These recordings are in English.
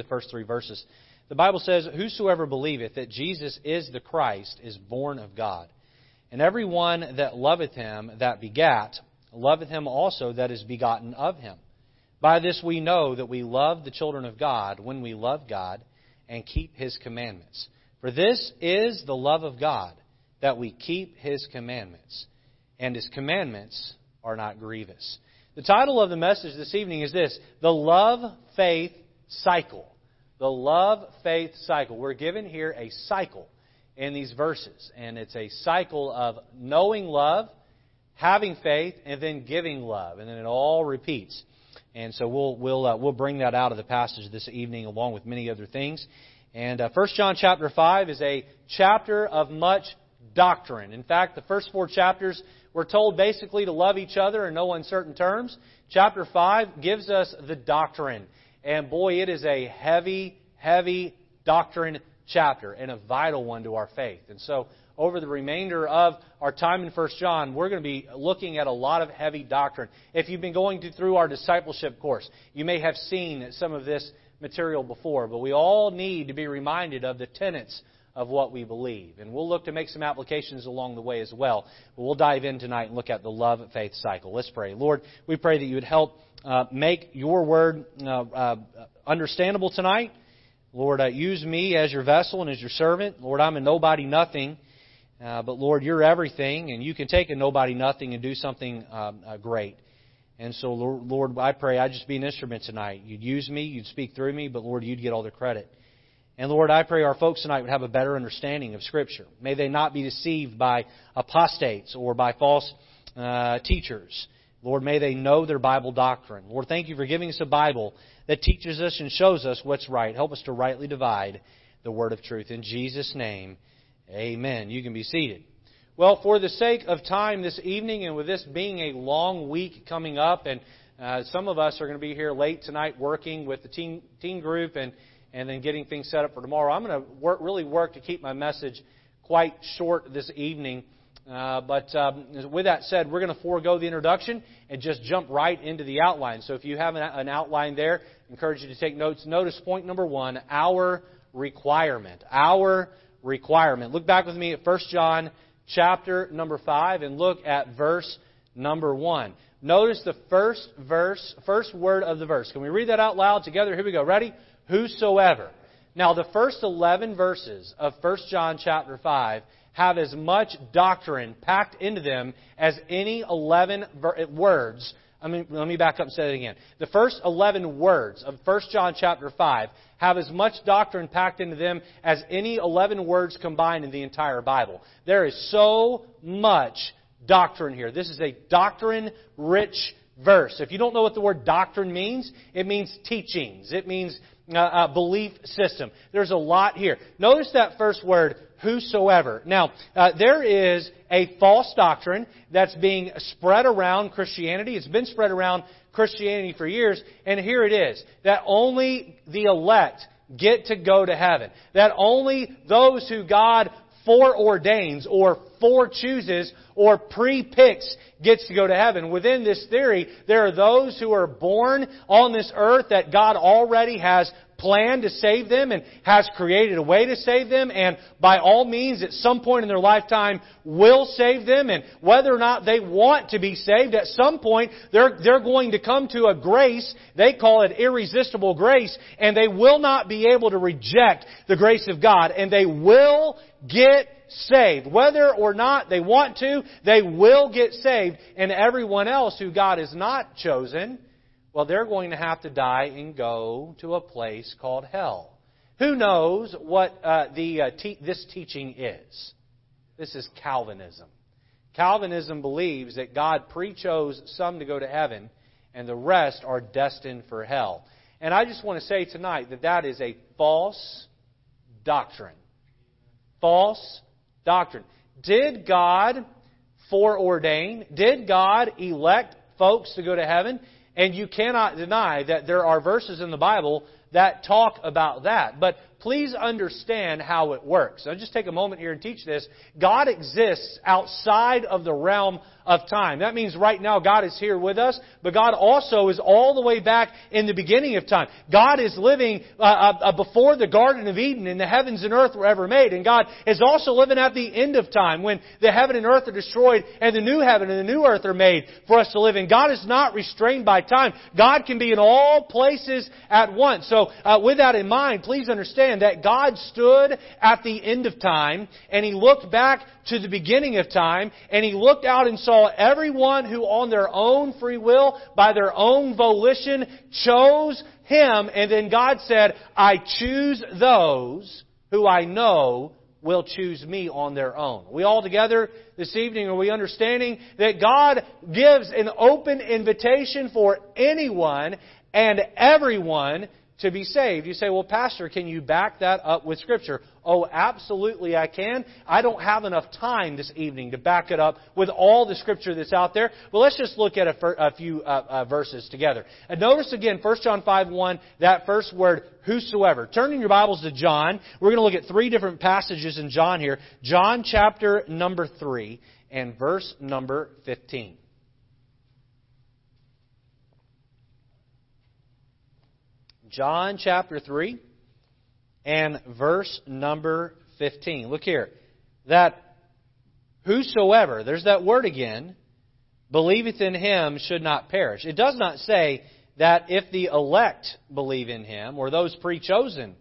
the first three verses. The Bible says, Whosoever believeth that Jesus is the Christ is born of God. And every one that loveth him that begat, loveth him also that is begotten of him. By this we know that we love the children of God when we love God and keep his commandments. For this is the love of God, that we keep his commandments. And his commandments are not grievous. The title of the message this evening is this The Love Faith Cycle. The love faith cycle. We're given here a cycle in these verses, and it's a cycle of knowing love, having faith, and then giving love, and then it all repeats. And so we'll we'll uh, we'll bring that out of the passage this evening, along with many other things. And uh, 1 John chapter five is a chapter of much doctrine. In fact, the first four chapters we're told basically to love each other in no uncertain terms. Chapter 5 gives us the doctrine. And boy, it is a heavy, heavy doctrine chapter and a vital one to our faith. And so, over the remainder of our time in 1 John, we're going to be looking at a lot of heavy doctrine. If you've been going through our discipleship course, you may have seen some of this material before, but we all need to be reminded of the tenets of what we believe. And we'll look to make some applications along the way as well. But we'll dive in tonight and look at the love faith cycle. Let's pray. Lord, we pray that you would help uh, make your word uh, uh, understandable tonight. Lord, uh, use me as your vessel and as your servant. Lord, I'm a nobody nothing. Uh, but Lord, you're everything, and you can take a nobody nothing and do something um, uh, great. And so, Lord, Lord, I pray I just be an instrument tonight. You'd use me, you'd speak through me, but Lord, you'd get all the credit. And Lord, I pray our folks tonight would have a better understanding of Scripture. May they not be deceived by apostates or by false uh, teachers. Lord, may they know their Bible doctrine. Lord, thank you for giving us a Bible that teaches us and shows us what's right. Help us to rightly divide the word of truth. In Jesus' name, amen. You can be seated. Well, for the sake of time this evening, and with this being a long week coming up, and uh, some of us are going to be here late tonight working with the teen, teen group and and then getting things set up for tomorrow. I'm going to work, really work to keep my message quite short this evening. Uh, but um, with that said, we're going to forego the introduction and just jump right into the outline. So if you have an, an outline there, I encourage you to take notes. Notice point number one, our requirement. Our requirement. Look back with me at 1 John chapter number 5 and look at verse number 1. Notice the first verse, first word of the verse. Can we read that out loud together? Here we go. Ready? Whosoever. Now, the first 11 verses of 1 John chapter 5 have as much doctrine packed into them as any 11 eh, words. I mean, let me back up and say it again. The first 11 words of 1 John chapter 5 have as much doctrine packed into them as any 11 words combined in the entire Bible. There is so much doctrine here. This is a doctrine rich verse. If you don't know what the word doctrine means, it means teachings. It means uh, uh, belief system. There's a lot here. Notice that first word, whosoever. Now, uh, there is a false doctrine that's being spread around Christianity. It's been spread around Christianity for years, and here it is that only the elect get to go to heaven. That only those who God foreordains or forechooses or pre-picks gets to go to heaven. Within this theory, there are those who are born on this earth that God already has planned to save them and has created a way to save them and by all means at some point in their lifetime will save them and whether or not they want to be saved at some point they're, they're going to come to a grace they call it irresistible grace and they will not be able to reject the grace of God and they will get saved. Whether or not they want to, they will get saved. And everyone else who God has not chosen, well, they're going to have to die and go to a place called hell. Who knows what uh, the, uh, te- this teaching is? This is Calvinism. Calvinism believes that God pre-chose some to go to heaven and the rest are destined for hell. And I just want to say tonight that that is a false doctrine. False doctrine. Did God foreordain? Did God elect folks to go to heaven? And you cannot deny that there are verses in the Bible that talk about that. But please understand how it works. I'll just take a moment here and teach this. God exists outside of the realm of time. That means right now God is here with us, but God also is all the way back in the beginning of time. God is living uh, uh, uh, before the Garden of Eden and the heavens and earth were ever made. And God is also living at the end of time when the heaven and earth are destroyed and the new heaven and the new earth are made for us to live in. God is not restrained by time. God can be in all places at once. So uh, with that in mind, please understand that God stood at the end of time and He looked back to the beginning of time, and he looked out and saw everyone who on their own free will, by their own volition, chose him, and then God said, I choose those who I know will choose me on their own. Are we all together this evening? Are we understanding that God gives an open invitation for anyone and everyone to be saved. You say, well, Pastor, can you back that up with Scripture? Oh, absolutely I can. I don't have enough time this evening to back it up with all the Scripture that's out there. But let's just look at a, a few uh, uh, verses together. And notice again, 1 John 5 1, that first word, whosoever. Turn in your Bibles to John. We're going to look at three different passages in John here. John chapter number 3 and verse number 15. John chapter 3 and verse number 15. Look here. That whosoever, there's that word again, believeth in him should not perish. It does not say that if the elect believe in him, or those pre-chosen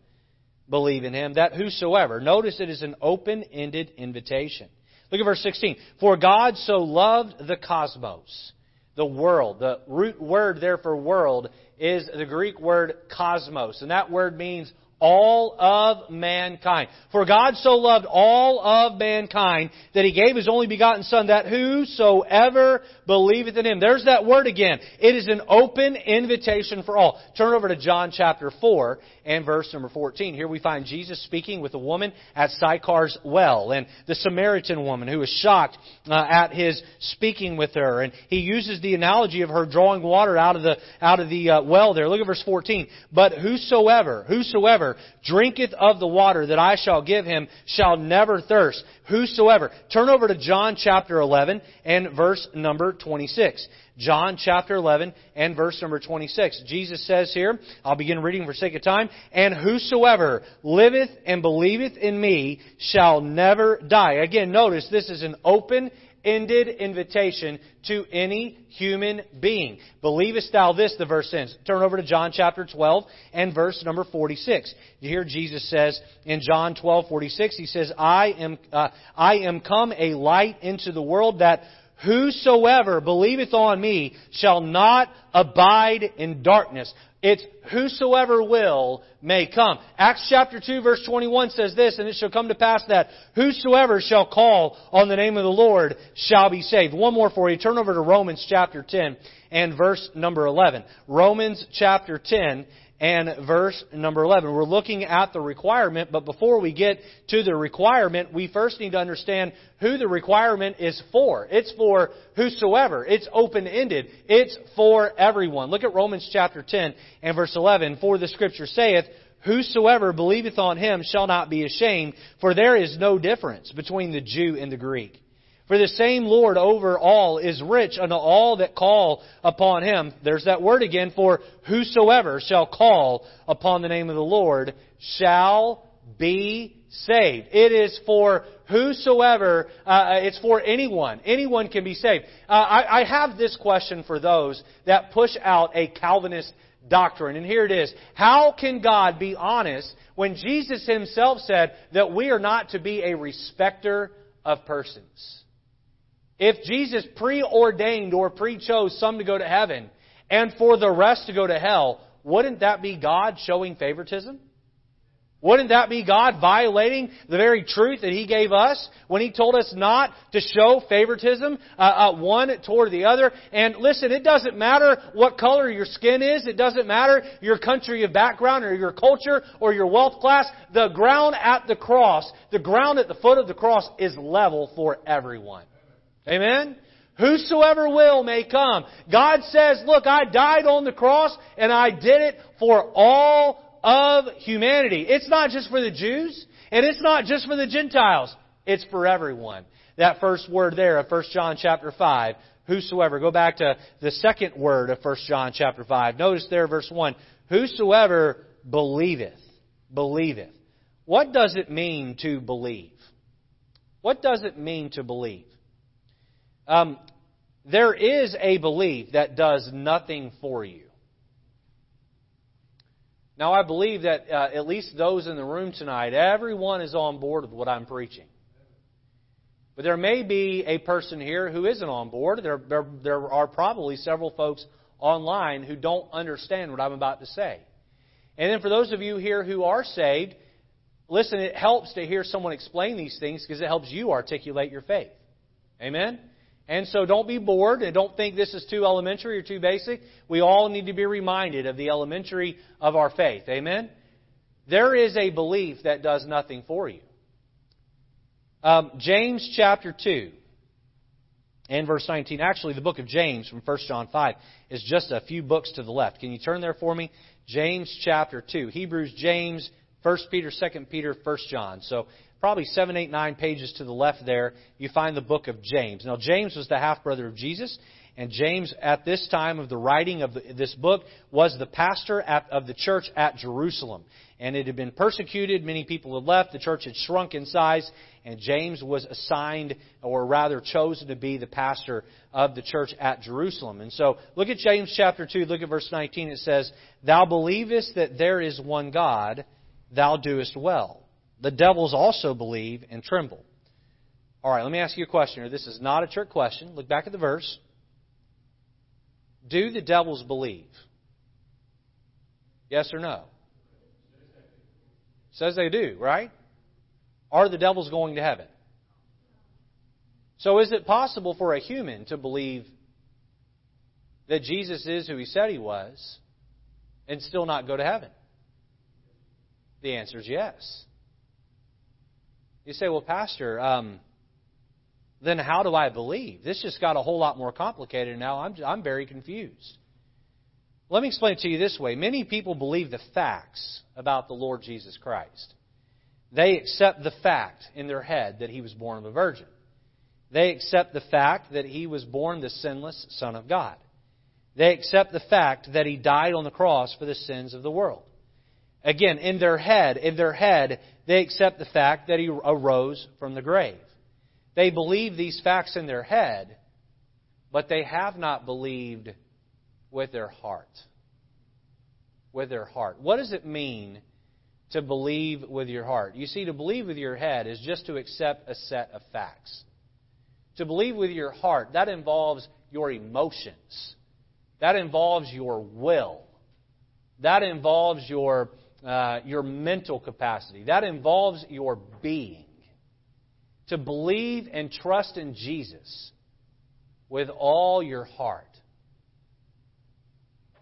believe in him, that whosoever. Notice it is an open-ended invitation. Look at verse 16. For God so loved the cosmos, the world. The root word there for world is the Greek word cosmos, and that word means all of mankind. For God so loved all of mankind that He gave His only begotten Son, that whosoever believeth in Him. There's that word again. It is an open invitation for all. Turn over to John chapter 4 and verse number 14. Here we find Jesus speaking with a woman at Sychar's well, and the Samaritan woman who is shocked uh, at His speaking with her. And He uses the analogy of her drawing water out of the, out of the uh, well there. Look at verse 14. But whosoever, whosoever drinketh of the water that I shall give him shall never thirst. Whosoever. Turn over to John chapter 11 and verse number 26. John chapter 11 and verse number 26. Jesus says here, I'll begin reading for sake of time, and whosoever liveth and believeth in me shall never die. Again, notice this is an open ended invitation to any human being. Believest thou this, the verse ends. Turn over to John chapter 12 and verse number 46. You hear Jesus says in John 12, 46, he says, I am, uh, I am come a light into the world that whosoever believeth on me shall not abide in darkness. It's whosoever will may come. Acts chapter 2 verse 21 says this, and it shall come to pass that whosoever shall call on the name of the Lord shall be saved. One more for you. Turn over to Romans chapter 10 and verse number 11. Romans chapter 10 and verse number 11. We're looking at the requirement, but before we get to the requirement, we first need to understand who the requirement is for. It's for whosoever. It's open-ended. It's for everyone. Look at Romans chapter 10 and verse 11. For the scripture saith, Whosoever believeth on him shall not be ashamed, for there is no difference between the Jew and the Greek. For the same Lord over all is rich unto all that call upon him. There's that word again, for whosoever shall call upon the name of the Lord shall be saved. It is for whosoever, uh, uh, it's for anyone. Anyone can be saved. Uh, I, I have this question for those that push out a Calvinist doctrine. And here it is. How can God be honest when Jesus himself said that we are not to be a respecter of persons? If Jesus preordained or pre-chose some to go to heaven and for the rest to go to hell, wouldn't that be God showing favoritism? Wouldn't that be God violating the very truth that He gave us when He told us not to show favoritism uh, uh, one toward the other? And listen, it doesn't matter what color your skin is. It doesn't matter your country of background or your culture or your wealth class. The ground at the cross, the ground at the foot of the cross is level for everyone. Amen? Whosoever will may come. God says, look, I died on the cross and I did it for all of humanity. It's not just for the Jews, and it's not just for the Gentiles. It's for everyone. That first word there of 1 John chapter 5, whosoever. Go back to the second word of 1 John chapter 5. Notice there verse 1, whosoever believeth. Believeth. What does it mean to believe? What does it mean to believe? Um, there is a belief that does nothing for you. Now, I believe that uh, at least those in the room tonight, everyone is on board with what I'm preaching. But there may be a person here who isn't on board. There, there, there are probably several folks online who don't understand what I'm about to say. And then for those of you here who are saved, listen, it helps to hear someone explain these things because it helps you articulate your faith. Amen? And so don't be bored and don't think this is too elementary or too basic. We all need to be reminded of the elementary of our faith. Amen? There is a belief that does nothing for you. Um, James chapter 2 and verse 19. Actually, the book of James from 1 John 5 is just a few books to the left. Can you turn there for me? James chapter 2. Hebrews, James, 1 Peter, 2 Peter, 1 John. So probably seven, eight, nine pages to the left there, you find the book of James. Now, James was the half brother of Jesus, and James, at this time of the writing of the, this book, was the pastor at, of the church at Jerusalem. And it had been persecuted, many people had left, the church had shrunk in size, and James was assigned, or rather chosen to be the pastor of the church at Jerusalem. And so, look at James chapter 2, look at verse 19. It says, Thou believest that there is one God, thou doest well. The devils also believe and tremble. All right, let me ask you a question here. This is not a trick question. Look back at the verse. Do the devils believe? Yes or no? Says they do, right? Are the devils going to heaven? So is it possible for a human to believe that Jesus is who he said he was and still not go to heaven? The answer is yes. You say, well, Pastor, um, then how do I believe? This just got a whole lot more complicated now. I'm, I'm very confused. Let me explain to you this way. Many people believe the facts about the Lord Jesus Christ. They accept the fact in their head that he was born of a virgin. They accept the fact that he was born the sinless Son of God. They accept the fact that he died on the cross for the sins of the world. Again, in their head, in their head, they accept the fact that he arose from the grave. They believe these facts in their head, but they have not believed with their heart. With their heart. What does it mean to believe with your heart? You see, to believe with your head is just to accept a set of facts. To believe with your heart, that involves your emotions. That involves your will. That involves your uh, your mental capacity. That involves your being. To believe and trust in Jesus with all your heart.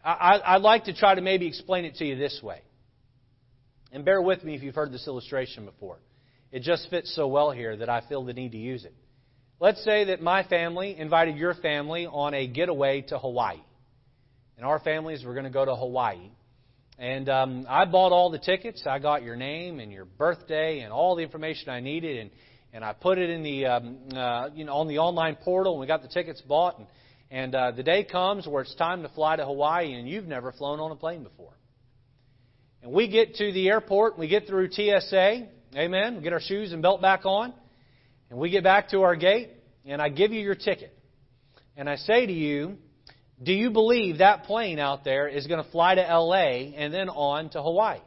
I, I'd like to try to maybe explain it to you this way. And bear with me if you've heard this illustration before. It just fits so well here that I feel the need to use it. Let's say that my family invited your family on a getaway to Hawaii. And our families were going to go to Hawaii. And um, I bought all the tickets. I got your name and your birthday and all the information I needed, and and I put it in the um, uh, you know on the online portal. And we got the tickets bought, and and uh, the day comes where it's time to fly to Hawaii, and you've never flown on a plane before. And we get to the airport, we get through TSA, amen. We get our shoes and belt back on, and we get back to our gate, and I give you your ticket, and I say to you, do you believe that plane out there is going to fly to LA and then on to Hawaii?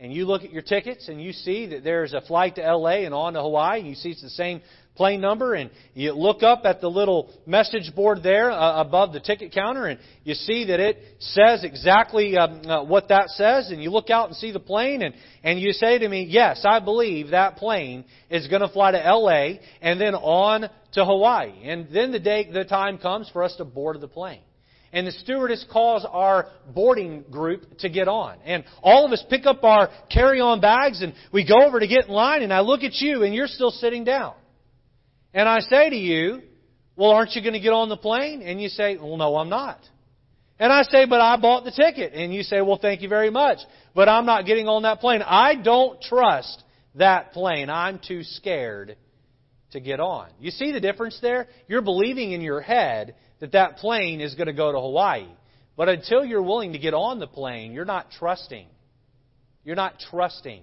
And you look at your tickets and you see that there's a flight to LA and on to Hawaii. You see it's the same plane number and you look up at the little message board there uh, above the ticket counter and you see that it says exactly um, uh, what that says and you look out and see the plane and, and you say to me, yes, I believe that plane is going to fly to LA and then on to Hawaii. And then the day, the time comes for us to board the plane and the stewardess calls our boarding group to get on. And all of us pick up our carry-on bags and we go over to get in line and I look at you and you're still sitting down. And I say to you, well, aren't you going to get on the plane? And you say, well, no, I'm not. And I say, but I bought the ticket. And you say, well, thank you very much. But I'm not getting on that plane. I don't trust that plane. I'm too scared to get on. You see the difference there? You're believing in your head that that plane is going to go to Hawaii. But until you're willing to get on the plane, you're not trusting. You're not trusting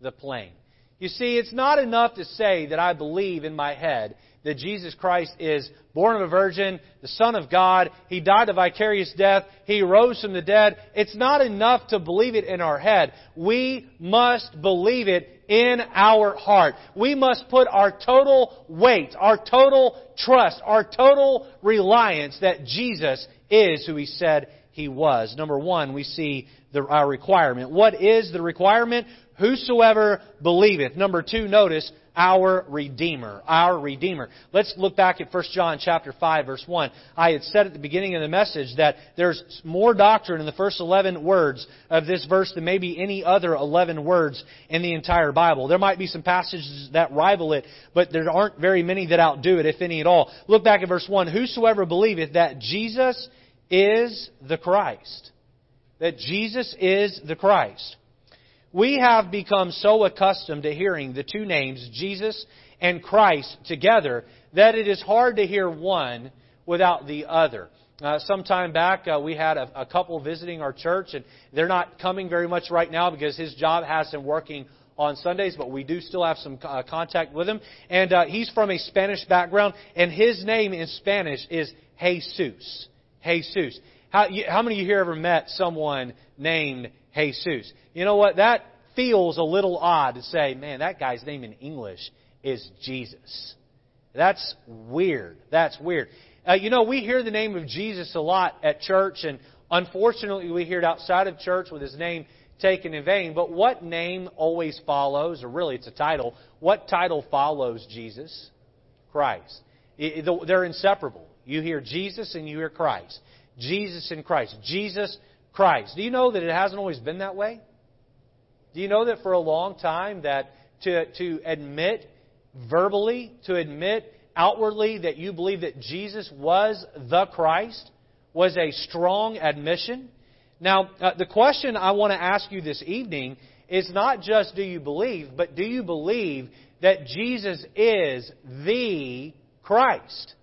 the plane. You see, it's not enough to say that I believe in my head that Jesus Christ is born of a virgin, the Son of God, He died a vicarious death, He rose from the dead. It's not enough to believe it in our head. We must believe it in our heart. We must put our total weight, our total trust, our total reliance that Jesus is who He said He was. Number one, we see the, our requirement. What is the requirement? Whosoever believeth. Number two, notice, our Redeemer. Our Redeemer. Let's look back at 1 John chapter 5 verse 1. I had said at the beginning of the message that there's more doctrine in the first 11 words of this verse than maybe any other 11 words in the entire Bible. There might be some passages that rival it, but there aren't very many that outdo it, if any at all. Look back at verse 1. Whosoever believeth that Jesus is the Christ. That Jesus is the Christ. We have become so accustomed to hearing the two names, Jesus and Christ, together that it is hard to hear one without the other. Uh, some time back, uh, we had a, a couple visiting our church, and they're not coming very much right now because his job has him working on Sundays, but we do still have some uh, contact with him. And uh, he's from a Spanish background, and his name in Spanish is Jesus. Jesus. How, you, how many of you here ever met someone named Jesus? You know what? That feels a little odd to say, man, that guy's name in English is Jesus. That's weird. That's weird. Uh, you know, we hear the name of Jesus a lot at church, and unfortunately, we hear it outside of church with his name taken in vain. But what name always follows, or really it's a title, what title follows Jesus? Christ. They're inseparable. You hear Jesus and you hear Christ. Jesus and Christ. Jesus, Christ. Do you know that it hasn't always been that way? Do you know that for a long time that to, to admit verbally, to admit outwardly that you believe that Jesus was the Christ was a strong admission? Now, uh, the question I want to ask you this evening is not just do you believe, but do you believe that Jesus is the Christ?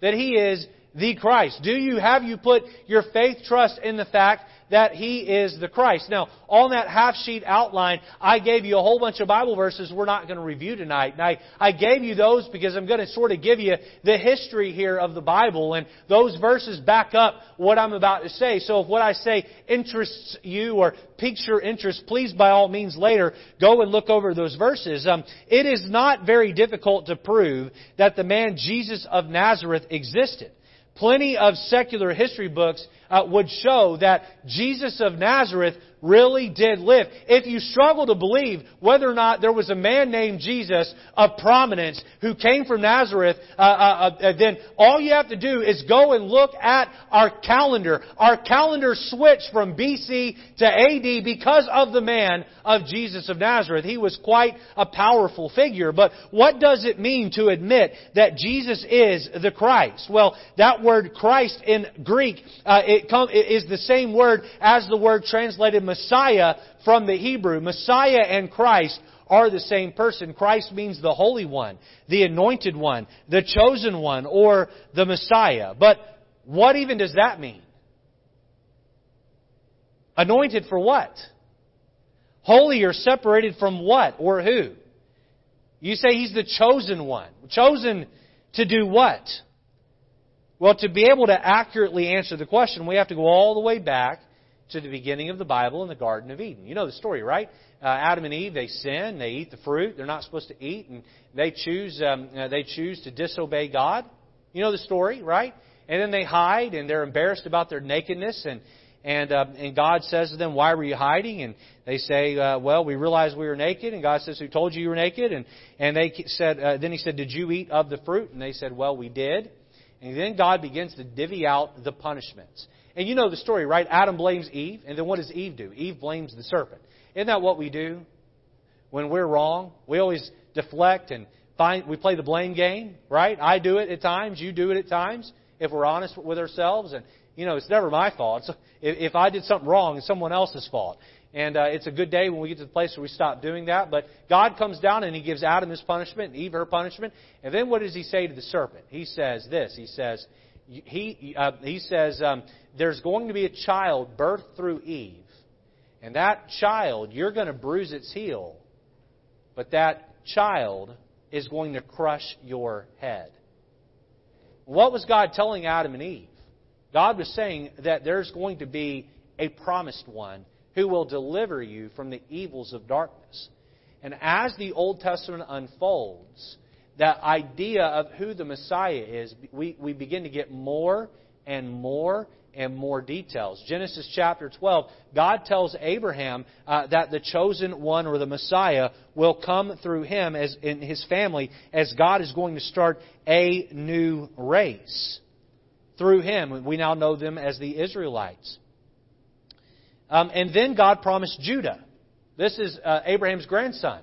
That He is the Christ? Do you have you put your faith trust in the fact that He is the Christ. Now, on that half sheet outline, I gave you a whole bunch of Bible verses we're not going to review tonight. And I, I gave you those because I'm going to sort of give you the history here of the Bible. And those verses back up what I'm about to say. So if what I say interests you or piques your interest, please by all means later go and look over those verses. Um, it is not very difficult to prove that the man Jesus of Nazareth existed. Plenty of secular history books uh, would show that Jesus of Nazareth really did live. If you struggle to believe whether or not there was a man named Jesus of prominence who came from Nazareth, uh, uh, uh, then all you have to do is go and look at our calendar. Our calendar switched from BC to AD because of the man of Jesus of Nazareth. He was quite a powerful figure. But what does it mean to admit that Jesus is the Christ? Well, that word Christ in Greek uh, it come, it is the same word as the word translated Messiah from the Hebrew. Messiah and Christ are the same person. Christ means the Holy One, the Anointed One, the Chosen One, or the Messiah. But what even does that mean? Anointed for what? Holy or separated from what or who? You say he's the chosen one. Chosen to do what? Well, to be able to accurately answer the question, we have to go all the way back to the beginning of the Bible in the Garden of Eden. You know the story, right? Uh, Adam and Eve, they sin, they eat the fruit they're not supposed to eat, and they choose, um, uh, they choose to disobey God. You know the story, right? And then they hide, and they're embarrassed about their nakedness, and and uh, and God says to them, "Why were you hiding?" And they say, uh, "Well, we realized we were naked." And God says, "Who told you you were naked?" And and they said, uh, then He said, "Did you eat of the fruit?" And they said, "Well, we did." And then God begins to divvy out the punishments. And you know the story, right? Adam blames Eve, and then what does Eve do? Eve blames the serpent. Isn't that what we do when we're wrong? We always deflect and find we play the blame game, right? I do it at times, you do it at times, if we're honest with ourselves. And you know, it's never my fault. If, if I did something wrong, it's someone else's fault. And uh, it's a good day when we get to the place where we stop doing that. But God comes down and He gives Adam his punishment and Eve her punishment. And then what does He say to the serpent? He says this. He says, he, uh, he says, um, there's going to be a child birthed through Eve. And that child, you're going to bruise its heel. But that child is going to crush your head. What was God telling Adam and Eve? God was saying that there's going to be a promised one who will deliver you from the evils of darkness. And as the Old Testament unfolds, that idea of who the Messiah is, we, we begin to get more and more and more details. Genesis chapter 12, God tells Abraham uh, that the chosen one or the Messiah will come through him as in his family as God is going to start a new race through him. We now know them as the Israelites. Um, and then God promised Judah. This is uh, Abraham's grandson.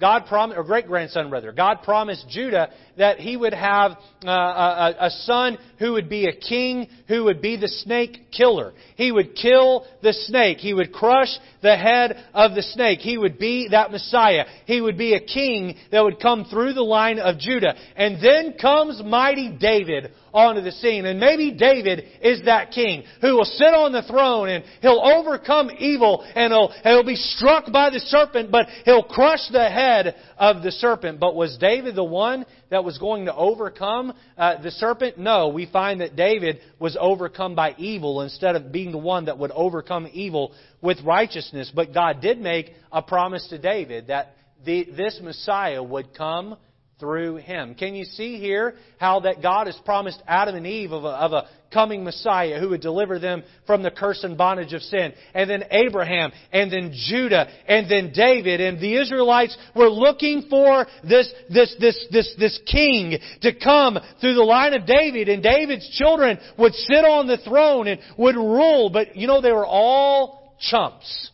God promised, or great grandson rather, God promised Judah that he would have uh, a, a, son who would be a king, who would be the snake killer. He would kill the snake. He would crush the head of the snake. He would be that Messiah. He would be a king that would come through the line of Judah. And then comes mighty David onto the scene. And maybe David is that king who will sit on the throne and he'll overcome evil and he'll, he'll be struck by the serpent, but he'll crush the head of the serpent. But was David the one that was going to overcome uh, the serpent? No, we find that David was overcome by evil instead of being the one that would overcome evil with righteousness. But God did make a promise to David that the, this Messiah would come through him. Can you see here how that God has promised Adam and Eve of a, of a, coming Messiah who would deliver them from the curse and bondage of sin? And then Abraham, and then Judah, and then David, and the Israelites were looking for this, this, this, this, this king to come through the line of David, and David's children would sit on the throne and would rule, but you know, they were all chumps.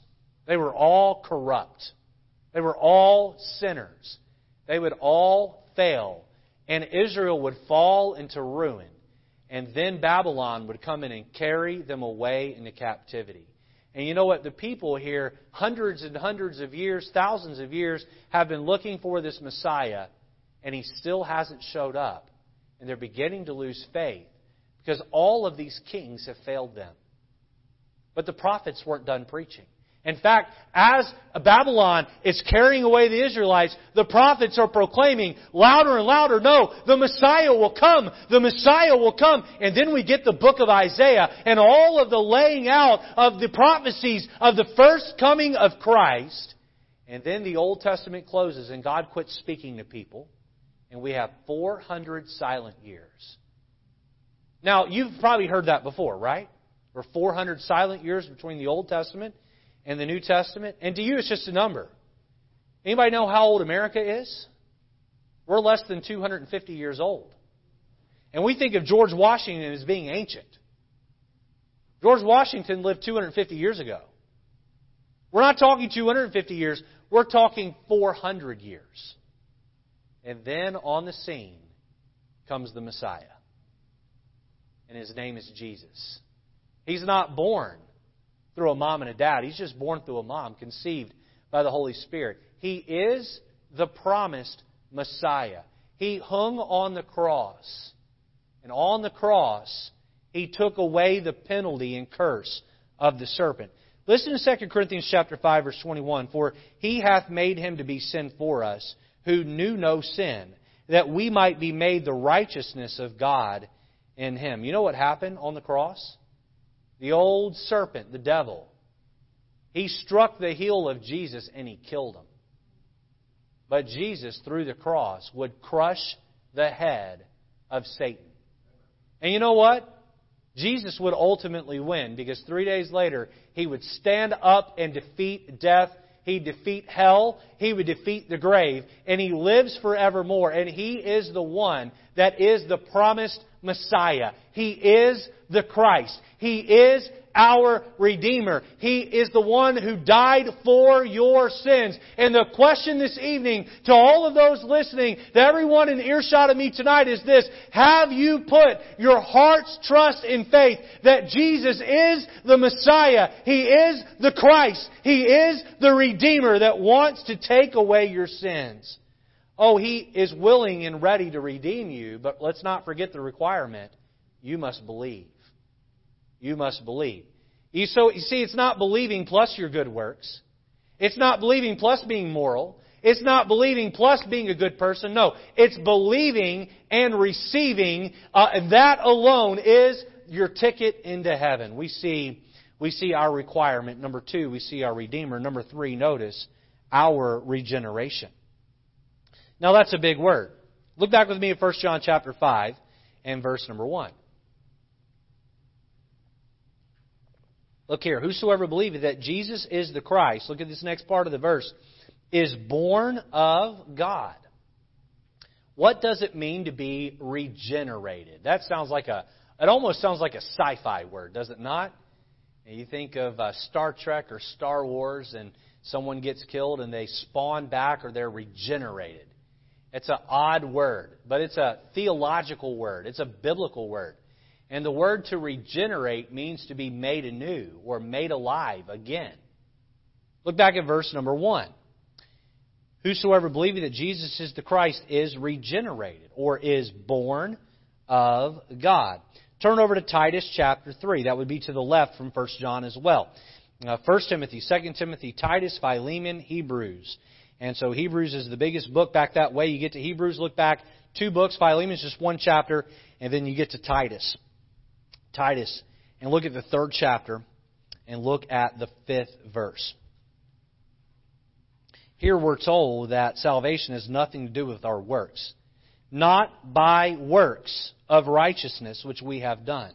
They were all corrupt. They were all sinners they would all fail, and Israel would fall into ruin. And then Babylon would come in and carry them away into captivity. And you know what? The people here, hundreds and hundreds of years, thousands of years, have been looking for this Messiah, and he still hasn't showed up. And they're beginning to lose faith because all of these kings have failed them. But the prophets weren't done preaching. In fact, as Babylon is carrying away the Israelites, the prophets are proclaiming louder and louder, no, the Messiah will come, the Messiah will come. And then we get the book of Isaiah and all of the laying out of the prophecies of the first coming of Christ. And then the Old Testament closes and God quits speaking to people. And we have 400 silent years. Now, you've probably heard that before, right? Are 400 silent years between the Old Testament in the New Testament. And to you, it's just a number. Anybody know how old America is? We're less than 250 years old. And we think of George Washington as being ancient. George Washington lived 250 years ago. We're not talking 250 years, we're talking 400 years. And then on the scene comes the Messiah. And his name is Jesus. He's not born through a mom and a dad. He's just born through a mom, conceived by the Holy Spirit. He is the promised Messiah. He hung on the cross. And on the cross, he took away the penalty and curse of the serpent. Listen to 2 Corinthians chapter 5 verse 21, for he hath made him to be sin for us who knew no sin, that we might be made the righteousness of God in him. You know what happened on the cross? The old serpent, the devil, he struck the heel of Jesus and he killed him. But Jesus, through the cross, would crush the head of Satan. And you know what? Jesus would ultimately win because three days later, he would stand up and defeat death. He'd defeat hell. He would defeat the grave. And he lives forevermore. And he is the one that is the promised Messiah. He is the Christ. He is our Redeemer. He is the one who died for your sins. And the question this evening to all of those listening, to everyone in earshot of me tonight is this. Have you put your heart's trust in faith that Jesus is the Messiah? He is the Christ. He is the Redeemer that wants to take away your sins. Oh, He is willing and ready to redeem you, but let's not forget the requirement. You must believe. You must believe. You, so, you see, it's not believing plus your good works. It's not believing plus being moral. It's not believing plus being a good person. No, it's believing and receiving. Uh, that alone is your ticket into heaven. We see, we see our requirement. Number two, we see our Redeemer. Number three, notice our regeneration. Now that's a big word. Look back with me at 1 John chapter 5 and verse number 1. Look here. Whosoever believeth that Jesus is the Christ, look at this next part of the verse, is born of God. What does it mean to be regenerated? That sounds like a, it almost sounds like a sci fi word, does it not? You think of uh, Star Trek or Star Wars, and someone gets killed and they spawn back or they're regenerated. It's an odd word, but it's a theological word, it's a biblical word. And the word to regenerate means to be made anew or made alive again. Look back at verse number 1. Whosoever believeth that Jesus is the Christ is regenerated or is born of God. Turn over to Titus chapter 3. That would be to the left from 1 John as well. Uh, 1 Timothy, 2 Timothy, Titus, Philemon, Hebrews. And so Hebrews is the biggest book back that way. You get to Hebrews, look back two books. Philemon is just one chapter, and then you get to Titus. Titus and look at the third chapter and look at the fifth verse. Here we're told that salvation has nothing to do with our works, not by works of righteousness which we have done,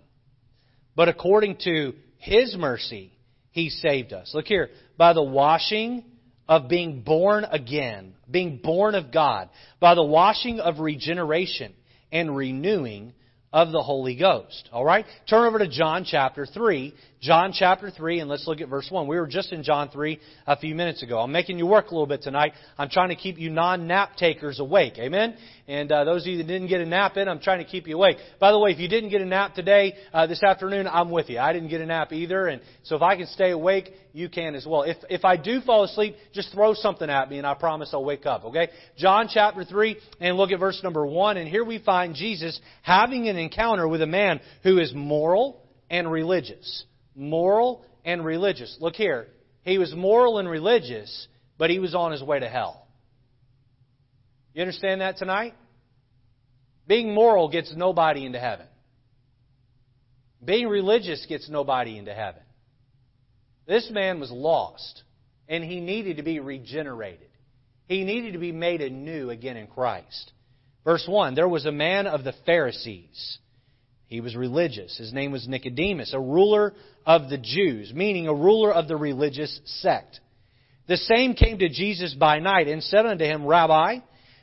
but according to His mercy, He saved us. Look here, by the washing of being born again, being born of God, by the washing of regeneration and renewing of the Holy Ghost. All right? Turn over to John chapter 3. John chapter 3, and let's look at verse 1. We were just in John 3 a few minutes ago. I'm making you work a little bit tonight. I'm trying to keep you non nap takers awake. Amen? And uh, those of you that didn't get a nap in, I'm trying to keep you awake. By the way, if you didn't get a nap today, uh, this afternoon, I'm with you. I didn't get a nap either, and so if I can stay awake, you can as well. If, if I do fall asleep, just throw something at me, and I promise I'll wake up, okay? John chapter 3, and look at verse number 1, and here we find Jesus having an encounter with a man who is moral and religious. Moral and religious. Look here. He was moral and religious, but he was on his way to hell. You understand that tonight? Being moral gets nobody into heaven. Being religious gets nobody into heaven. This man was lost, and he needed to be regenerated. He needed to be made anew again in Christ. Verse 1 There was a man of the Pharisees. He was religious. His name was Nicodemus, a ruler of the Jews, meaning a ruler of the religious sect. The same came to Jesus by night and said unto him, Rabbi,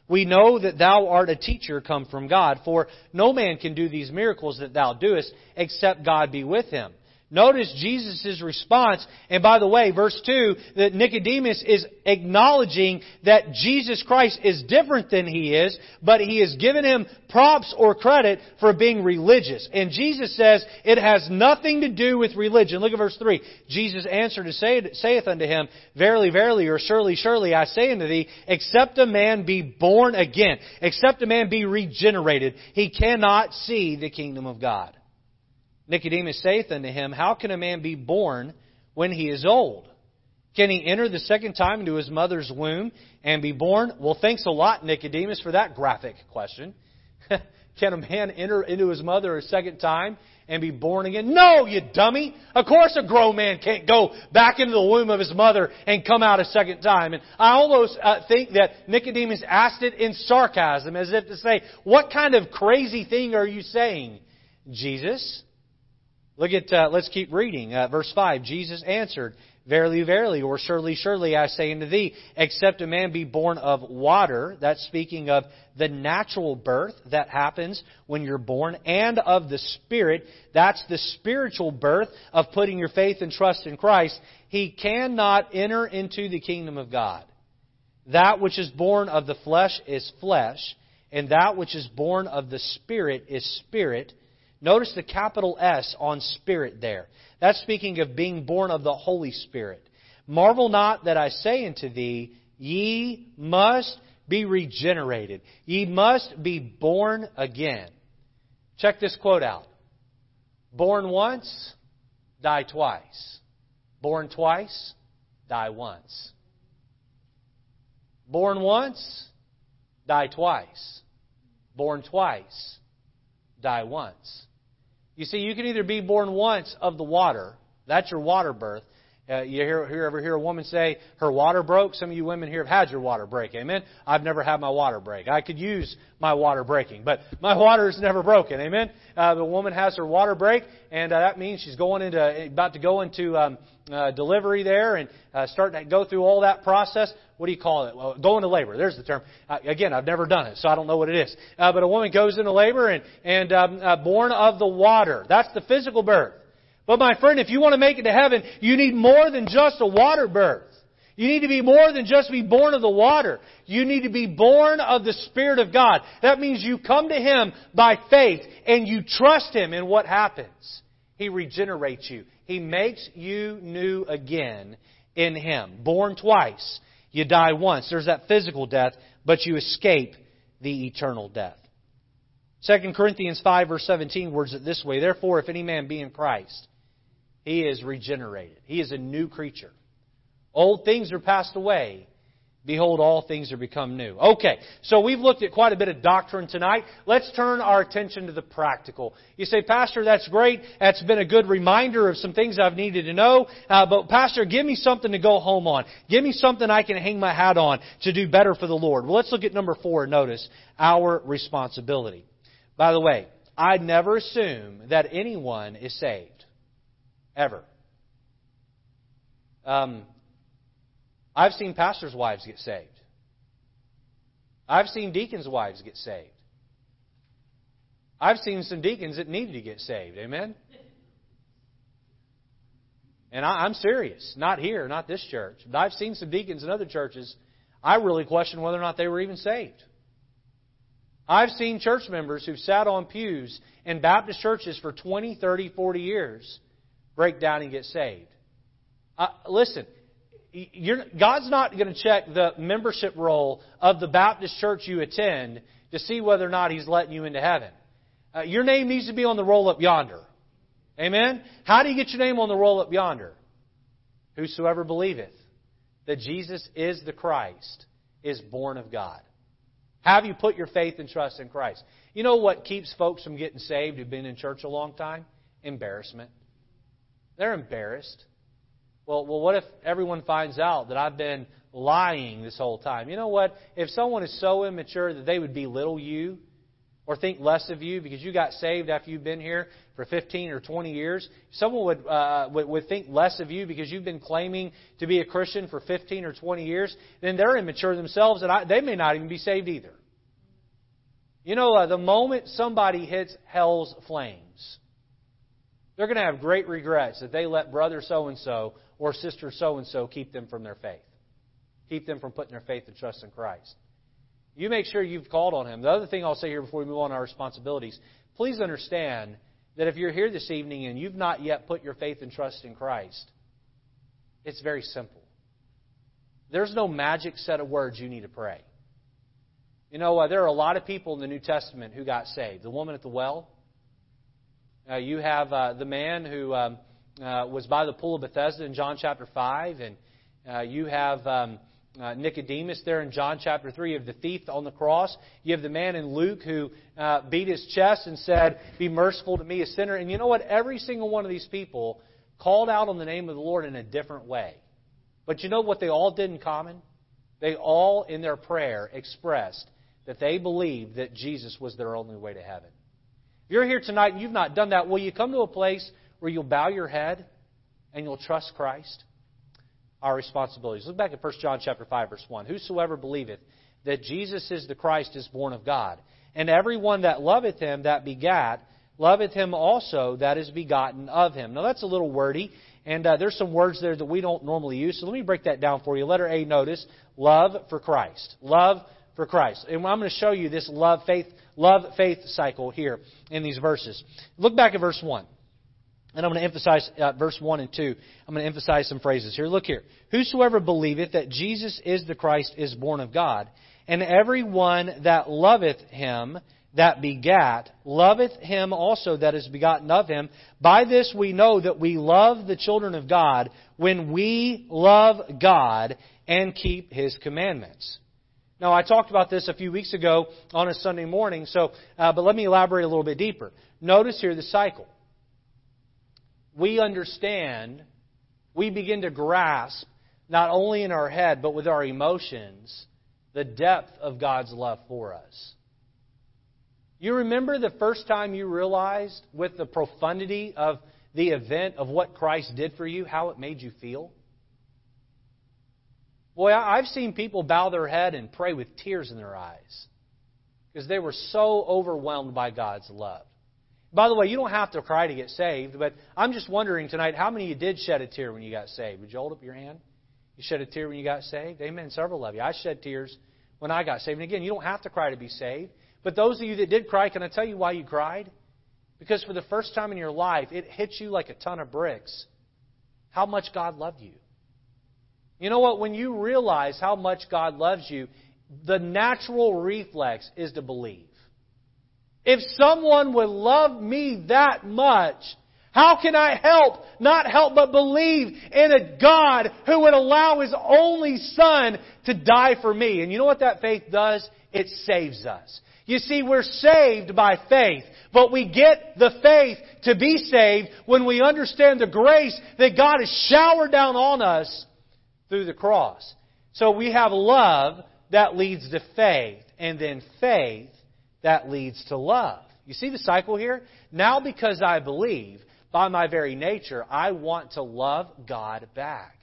we know that thou art a teacher come from God, for no man can do these miracles that thou doest except God be with him. Notice Jesus' response, and by the way, verse 2, that Nicodemus is acknowledging that Jesus Christ is different than he is, but he has given him props or credit for being religious. And Jesus says it has nothing to do with religion. Look at verse 3. Jesus answered and saith unto him, Verily, verily, or surely, surely, I say unto thee, except a man be born again, except a man be regenerated, he cannot see the kingdom of God. Nicodemus saith unto him, How can a man be born when he is old? Can he enter the second time into his mother's womb and be born? Well, thanks a lot, Nicodemus, for that graphic question. can a man enter into his mother a second time and be born again? No, you dummy! Of course a grown man can't go back into the womb of his mother and come out a second time. And I almost uh, think that Nicodemus asked it in sarcasm, as if to say, What kind of crazy thing are you saying, Jesus? Look at, uh, let's keep reading. Uh, verse 5 Jesus answered, Verily, verily, or surely, surely, I say unto thee, except a man be born of water, that's speaking of the natural birth that happens when you're born, and of the Spirit, that's the spiritual birth of putting your faith and trust in Christ, he cannot enter into the kingdom of God. That which is born of the flesh is flesh, and that which is born of the Spirit is spirit. Notice the capital S on Spirit there. That's speaking of being born of the Holy Spirit. Marvel not that I say unto thee, ye must be regenerated. Ye must be born again. Check this quote out. Born once, die twice. Born twice, die once. Born once, die twice. Born twice, die once. You see, you can either be born once of the water, that's your water birth. Uh, you hear, ever hear a woman say her water broke? Some of you women here have had your water break. Amen. I've never had my water break. I could use my water breaking, but my water is never broken. Amen. Uh, the woman has her water break, and uh, that means she's going into about to go into um, uh, delivery there and uh, starting to go through all that process what do you call it? Well, go into labor. There's the term. Uh, again, I've never done it, so I don't know what it is. Uh, but a woman goes into labor and, and um, uh, born of the water. That's the physical birth. But my friend, if you want to make it to heaven, you need more than just a water birth. You need to be more than just be born of the water. You need to be born of the Spirit of God. That means you come to Him by faith and you trust Him in what happens. He regenerates you. He makes you new again in Him. Born twice. You die once. There's that physical death, but you escape the eternal death. 2 Corinthians 5 verse 17 words it this way, Therefore, if any man be in Christ, he is regenerated. He is a new creature. Old things are passed away. Behold, all things are become new. Okay, so we've looked at quite a bit of doctrine tonight. Let's turn our attention to the practical. You say, Pastor, that's great. That's been a good reminder of some things I've needed to know. Uh, but, Pastor, give me something to go home on. Give me something I can hang my hat on to do better for the Lord. Well, let's look at number four. Notice our responsibility. By the way, I never assume that anyone is saved. Ever. Um, I've seen pastors' wives get saved. I've seen deacons' wives get saved. I've seen some deacons that needed to get saved. Amen? And I, am serious. Not here, not this church. But I've seen some deacons in other churches. I really question whether or not they were even saved. I've seen church members who've sat on pews in Baptist churches for 20, 30, 40 years break down and get saved. Uh, listen, God's not going to check the membership roll of the Baptist church you attend to see whether or not He's letting you into heaven. Uh, your name needs to be on the roll up yonder. Amen? How do you get your name on the roll up yonder? Whosoever believeth that Jesus is the Christ is born of God. Have you put your faith and trust in Christ? You know what keeps folks from getting saved who've been in church a long time? Embarrassment. They're embarrassed. Well, well, what if everyone finds out that I've been lying this whole time? You know what? If someone is so immature that they would belittle you or think less of you because you got saved after you've been here for 15 or 20 years, someone would, uh, would, would think less of you because you've been claiming to be a Christian for 15 or 20 years, then they're immature themselves and I, they may not even be saved either. You know, uh, the moment somebody hits hell's flames, they're going to have great regrets that they let brother so and so or sister so and so keep them from their faith. Keep them from putting their faith and trust in Christ. You make sure you've called on Him. The other thing I'll say here before we move on to our responsibilities, please understand that if you're here this evening and you've not yet put your faith and trust in Christ, it's very simple. There's no magic set of words you need to pray. You know, uh, there are a lot of people in the New Testament who got saved. The woman at the well. Uh, you have uh, the man who um, uh, was by the pool of Bethesda in John chapter 5. And uh, you have um, uh, Nicodemus there in John chapter 3. You have the thief on the cross. You have the man in Luke who uh, beat his chest and said, Be merciful to me, a sinner. And you know what? Every single one of these people called out on the name of the Lord in a different way. But you know what they all did in common? They all, in their prayer, expressed that they believed that Jesus was their only way to heaven. If you're here tonight and you've not done that, will you come to a place where you'll bow your head and you'll trust Christ? our responsibilities. Look back at 1 John chapter 5 verse 1. Whosoever believeth that Jesus is the Christ is born of God. And everyone that loveth him that begat loveth him also that is begotten of him. Now that's a little wordy, and uh, there's some words there that we don't normally use. So let me break that down for you. Letter A, notice love for Christ. Love for Christ. And I'm going to show you this love faith love faith cycle here in these verses. Look back at verse 1. And I'm going to emphasize uh, verse 1 and 2. I'm going to emphasize some phrases here. Look here. Whosoever believeth that Jesus is the Christ is born of God. And every one that loveth him that begat, loveth him also that is begotten of him. By this we know that we love the children of God when we love God and keep his commandments. Now, I talked about this a few weeks ago on a Sunday morning, so, uh, but let me elaborate a little bit deeper. Notice here the cycle we understand, we begin to grasp, not only in our head, but with our emotions, the depth of God's love for us. You remember the first time you realized, with the profundity of the event of what Christ did for you, how it made you feel? Boy, I've seen people bow their head and pray with tears in their eyes because they were so overwhelmed by God's love. By the way, you don't have to cry to get saved, but I'm just wondering tonight how many of you did shed a tear when you got saved? Would you hold up your hand? You shed a tear when you got saved? Amen. Several of you. I shed tears when I got saved. And again, you don't have to cry to be saved. But those of you that did cry, can I tell you why you cried? Because for the first time in your life, it hit you like a ton of bricks how much God loved you. You know what? When you realize how much God loves you, the natural reflex is to believe. If someone would love me that much, how can I help, not help but believe in a God who would allow His only Son to die for me? And you know what that faith does? It saves us. You see, we're saved by faith, but we get the faith to be saved when we understand the grace that God has showered down on us through the cross. So we have love that leads to faith, and then faith that leads to love. You see the cycle here? Now, because I believe, by my very nature, I want to love God back.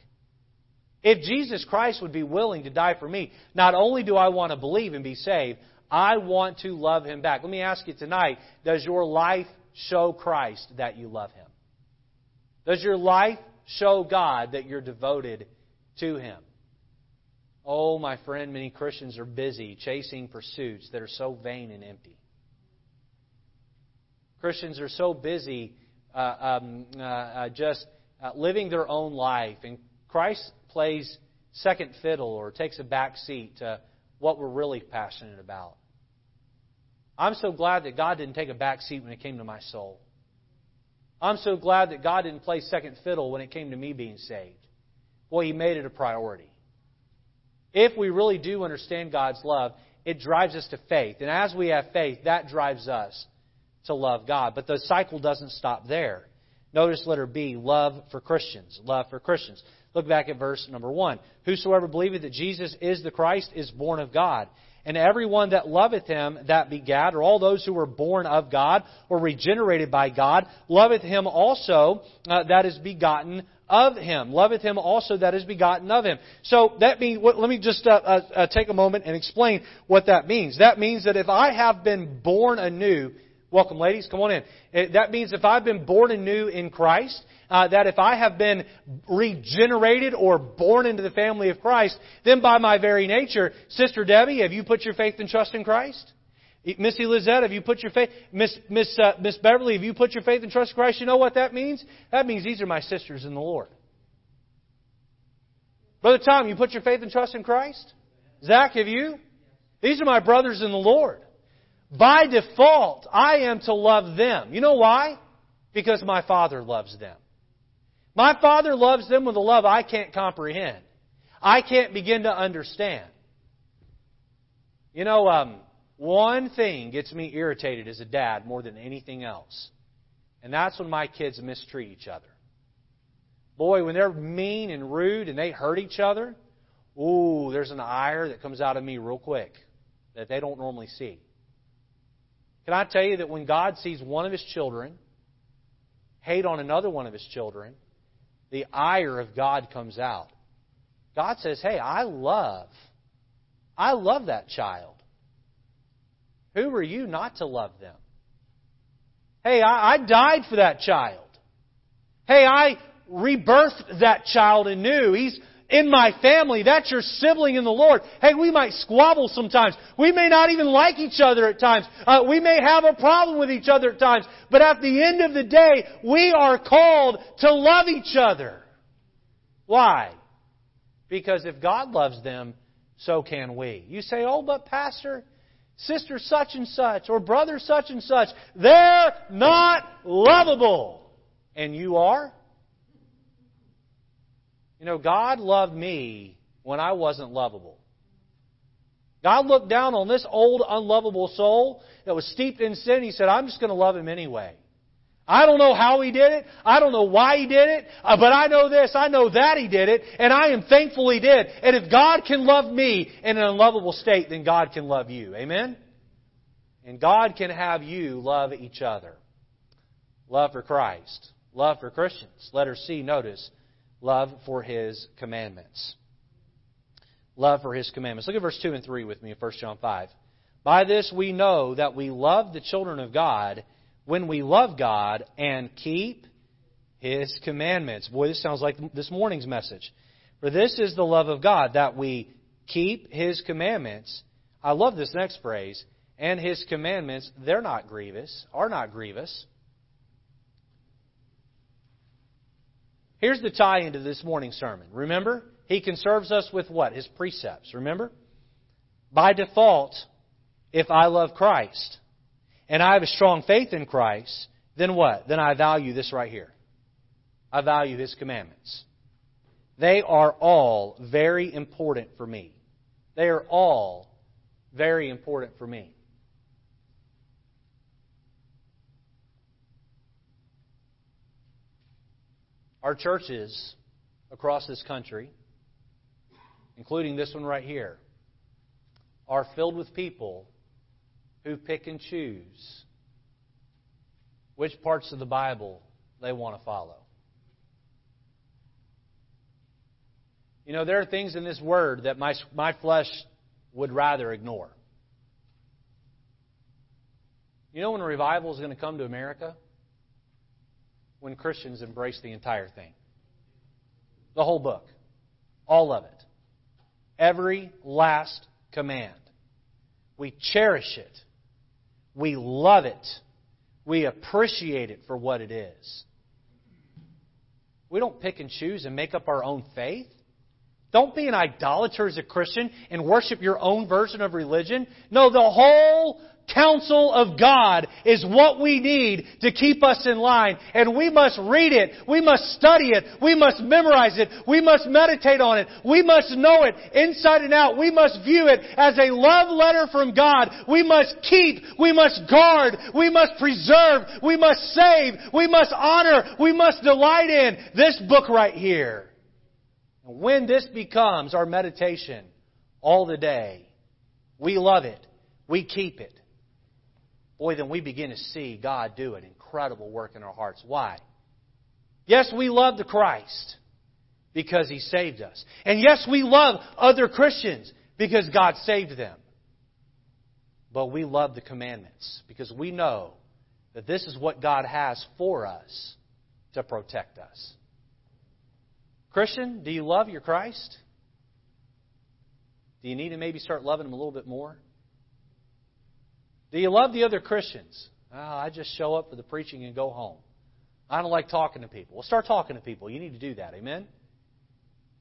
If Jesus Christ would be willing to die for me, not only do I want to believe and be saved, I want to love Him back. Let me ask you tonight does your life show Christ that you love Him? Does your life show God that you're devoted to Him? Oh, my friend, many Christians are busy chasing pursuits that are so vain and empty. Christians are so busy uh, um, uh, uh, just uh, living their own life, and Christ plays second fiddle or takes a back seat to what we're really passionate about. I'm so glad that God didn't take a back seat when it came to my soul. I'm so glad that God didn't play second fiddle when it came to me being saved. Boy, He made it a priority. If we really do understand God's love, it drives us to faith. And as we have faith, that drives us to love God. But the cycle doesn't stop there. Notice letter B, love for Christians. Love for Christians. Look back at verse number 1. Whosoever believeth that Jesus is the Christ is born of God. And everyone that loveth him that begat, or all those who were born of God, or regenerated by God, loveth him also uh, that is begotten of him. Loveth him also that is begotten of him. So that means, let me just uh, uh, uh, take a moment and explain what that means. That means that if I have been born anew, welcome ladies, come on in. That means if I've been born anew in Christ, uh, that if I have been regenerated or born into the family of Christ, then by my very nature, Sister Debbie, have you put your faith and trust in Christ? Missy Lizette, have you put your faith, Miss, Miss, uh, Miss Beverly, have you put your faith and trust in Christ? You know what that means? That means these are my sisters in the Lord. Brother Tom, you put your faith and trust in Christ? Zach, have you? These are my brothers in the Lord. By default, I am to love them. You know why? Because my Father loves them. My Father loves them with a love I can't comprehend. I can't begin to understand. You know, um, one thing gets me irritated as a dad more than anything else, and that's when my kids mistreat each other. Boy, when they're mean and rude and they hurt each other, ooh, there's an ire that comes out of me real quick that they don't normally see. Can I tell you that when God sees one of his children hate on another one of his children, the ire of God comes out. God says, hey, I love. I love that child. Who are you not to love them? Hey, I, I died for that child. Hey, I rebirthed that child anew. He's in my family. That's your sibling in the Lord. Hey, we might squabble sometimes. We may not even like each other at times. Uh, we may have a problem with each other at times. But at the end of the day, we are called to love each other. Why? Because if God loves them, so can we. You say, oh, but Pastor, sister such and such, or brother such and such, they're not lovable. And you are? You know, God loved me when I wasn't lovable. God looked down on this old, unlovable soul that was steeped in sin. He said, I'm just going to love him anyway. I don't know how he did it. I don't know why he did it. Uh, but I know this. I know that he did it. And I am thankful he did. And if God can love me in an unlovable state, then God can love you. Amen? And God can have you love each other. Love for Christ. Love for Christians. Letter C, notice, love for his commandments. Love for his commandments. Look at verse 2 and 3 with me in 1 John 5. By this we know that we love the children of God when we love God and keep his commandments. Boy, this sounds like this morning's message. For this is the love of God, that we keep his commandments. I love this next phrase. And his commandments, they're not grievous, are not grievous. Here's the tie into this morning's sermon. Remember? He conserves us with what? His precepts. Remember? By default, if I love Christ and I have a strong faith in Christ, then what? Then I value this right here. I value His commandments. They are all very important for me. They are all very important for me. Our churches across this country, including this one right here, are filled with people who pick and choose which parts of the Bible they want to follow. You know, there are things in this word that my, my flesh would rather ignore. You know when a revival is going to come to America? When Christians embrace the entire thing. The whole book. All of it. Every last command. We cherish it. We love it. We appreciate it for what it is. We don't pick and choose and make up our own faith. Don't be an idolater as a Christian and worship your own version of religion. No, the whole counsel of God is what we need to keep us in line. And we must read it. We must study it. We must memorize it. We must meditate on it. We must know it inside and out. We must view it as a love letter from God. We must keep. We must guard. We must preserve. We must save. We must honor. We must delight in this book right here. When this becomes our meditation all the day, we love it. We keep it boy, then we begin to see God do an incredible work in our hearts. Why? Yes, we love the Christ because He saved us. And yes, we love other Christians because God saved them. But we love the commandments because we know that this is what God has for us to protect us. Christian, do you love your Christ? Do you need to maybe start loving Him a little bit more? Do you love the other Christians? Oh, I just show up for the preaching and go home. I don't like talking to people. Well, start talking to people. You need to do that. Amen?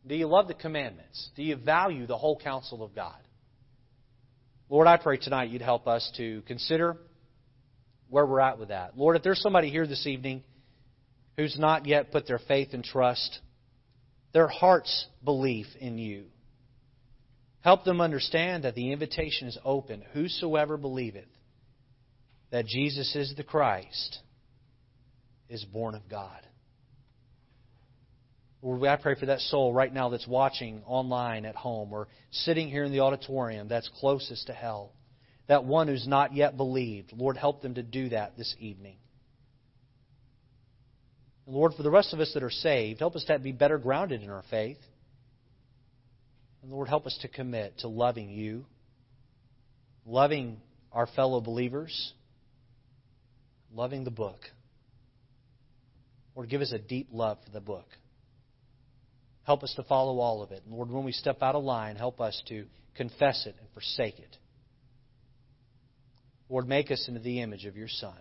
Do you love the commandments? Do you value the whole counsel of God? Lord, I pray tonight you'd help us to consider where we're at with that. Lord, if there's somebody here this evening who's not yet put their faith and trust, their heart's belief in you, help them understand that the invitation is open. Whosoever believeth that Jesus is the Christ is born of God. Lord, I pray for that soul right now that's watching online at home or sitting here in the auditorium that's closest to hell. That one who's not yet believed. Lord, help them to do that this evening. And Lord, for the rest of us that are saved, help us to be better grounded in our faith. And Lord, help us to commit to loving you, loving our fellow believers, loving the book. Lord, give us a deep love for the book. Help us to follow all of it. Lord, when we step out of line, help us to confess it and forsake it. Lord, make us into the image of your Son.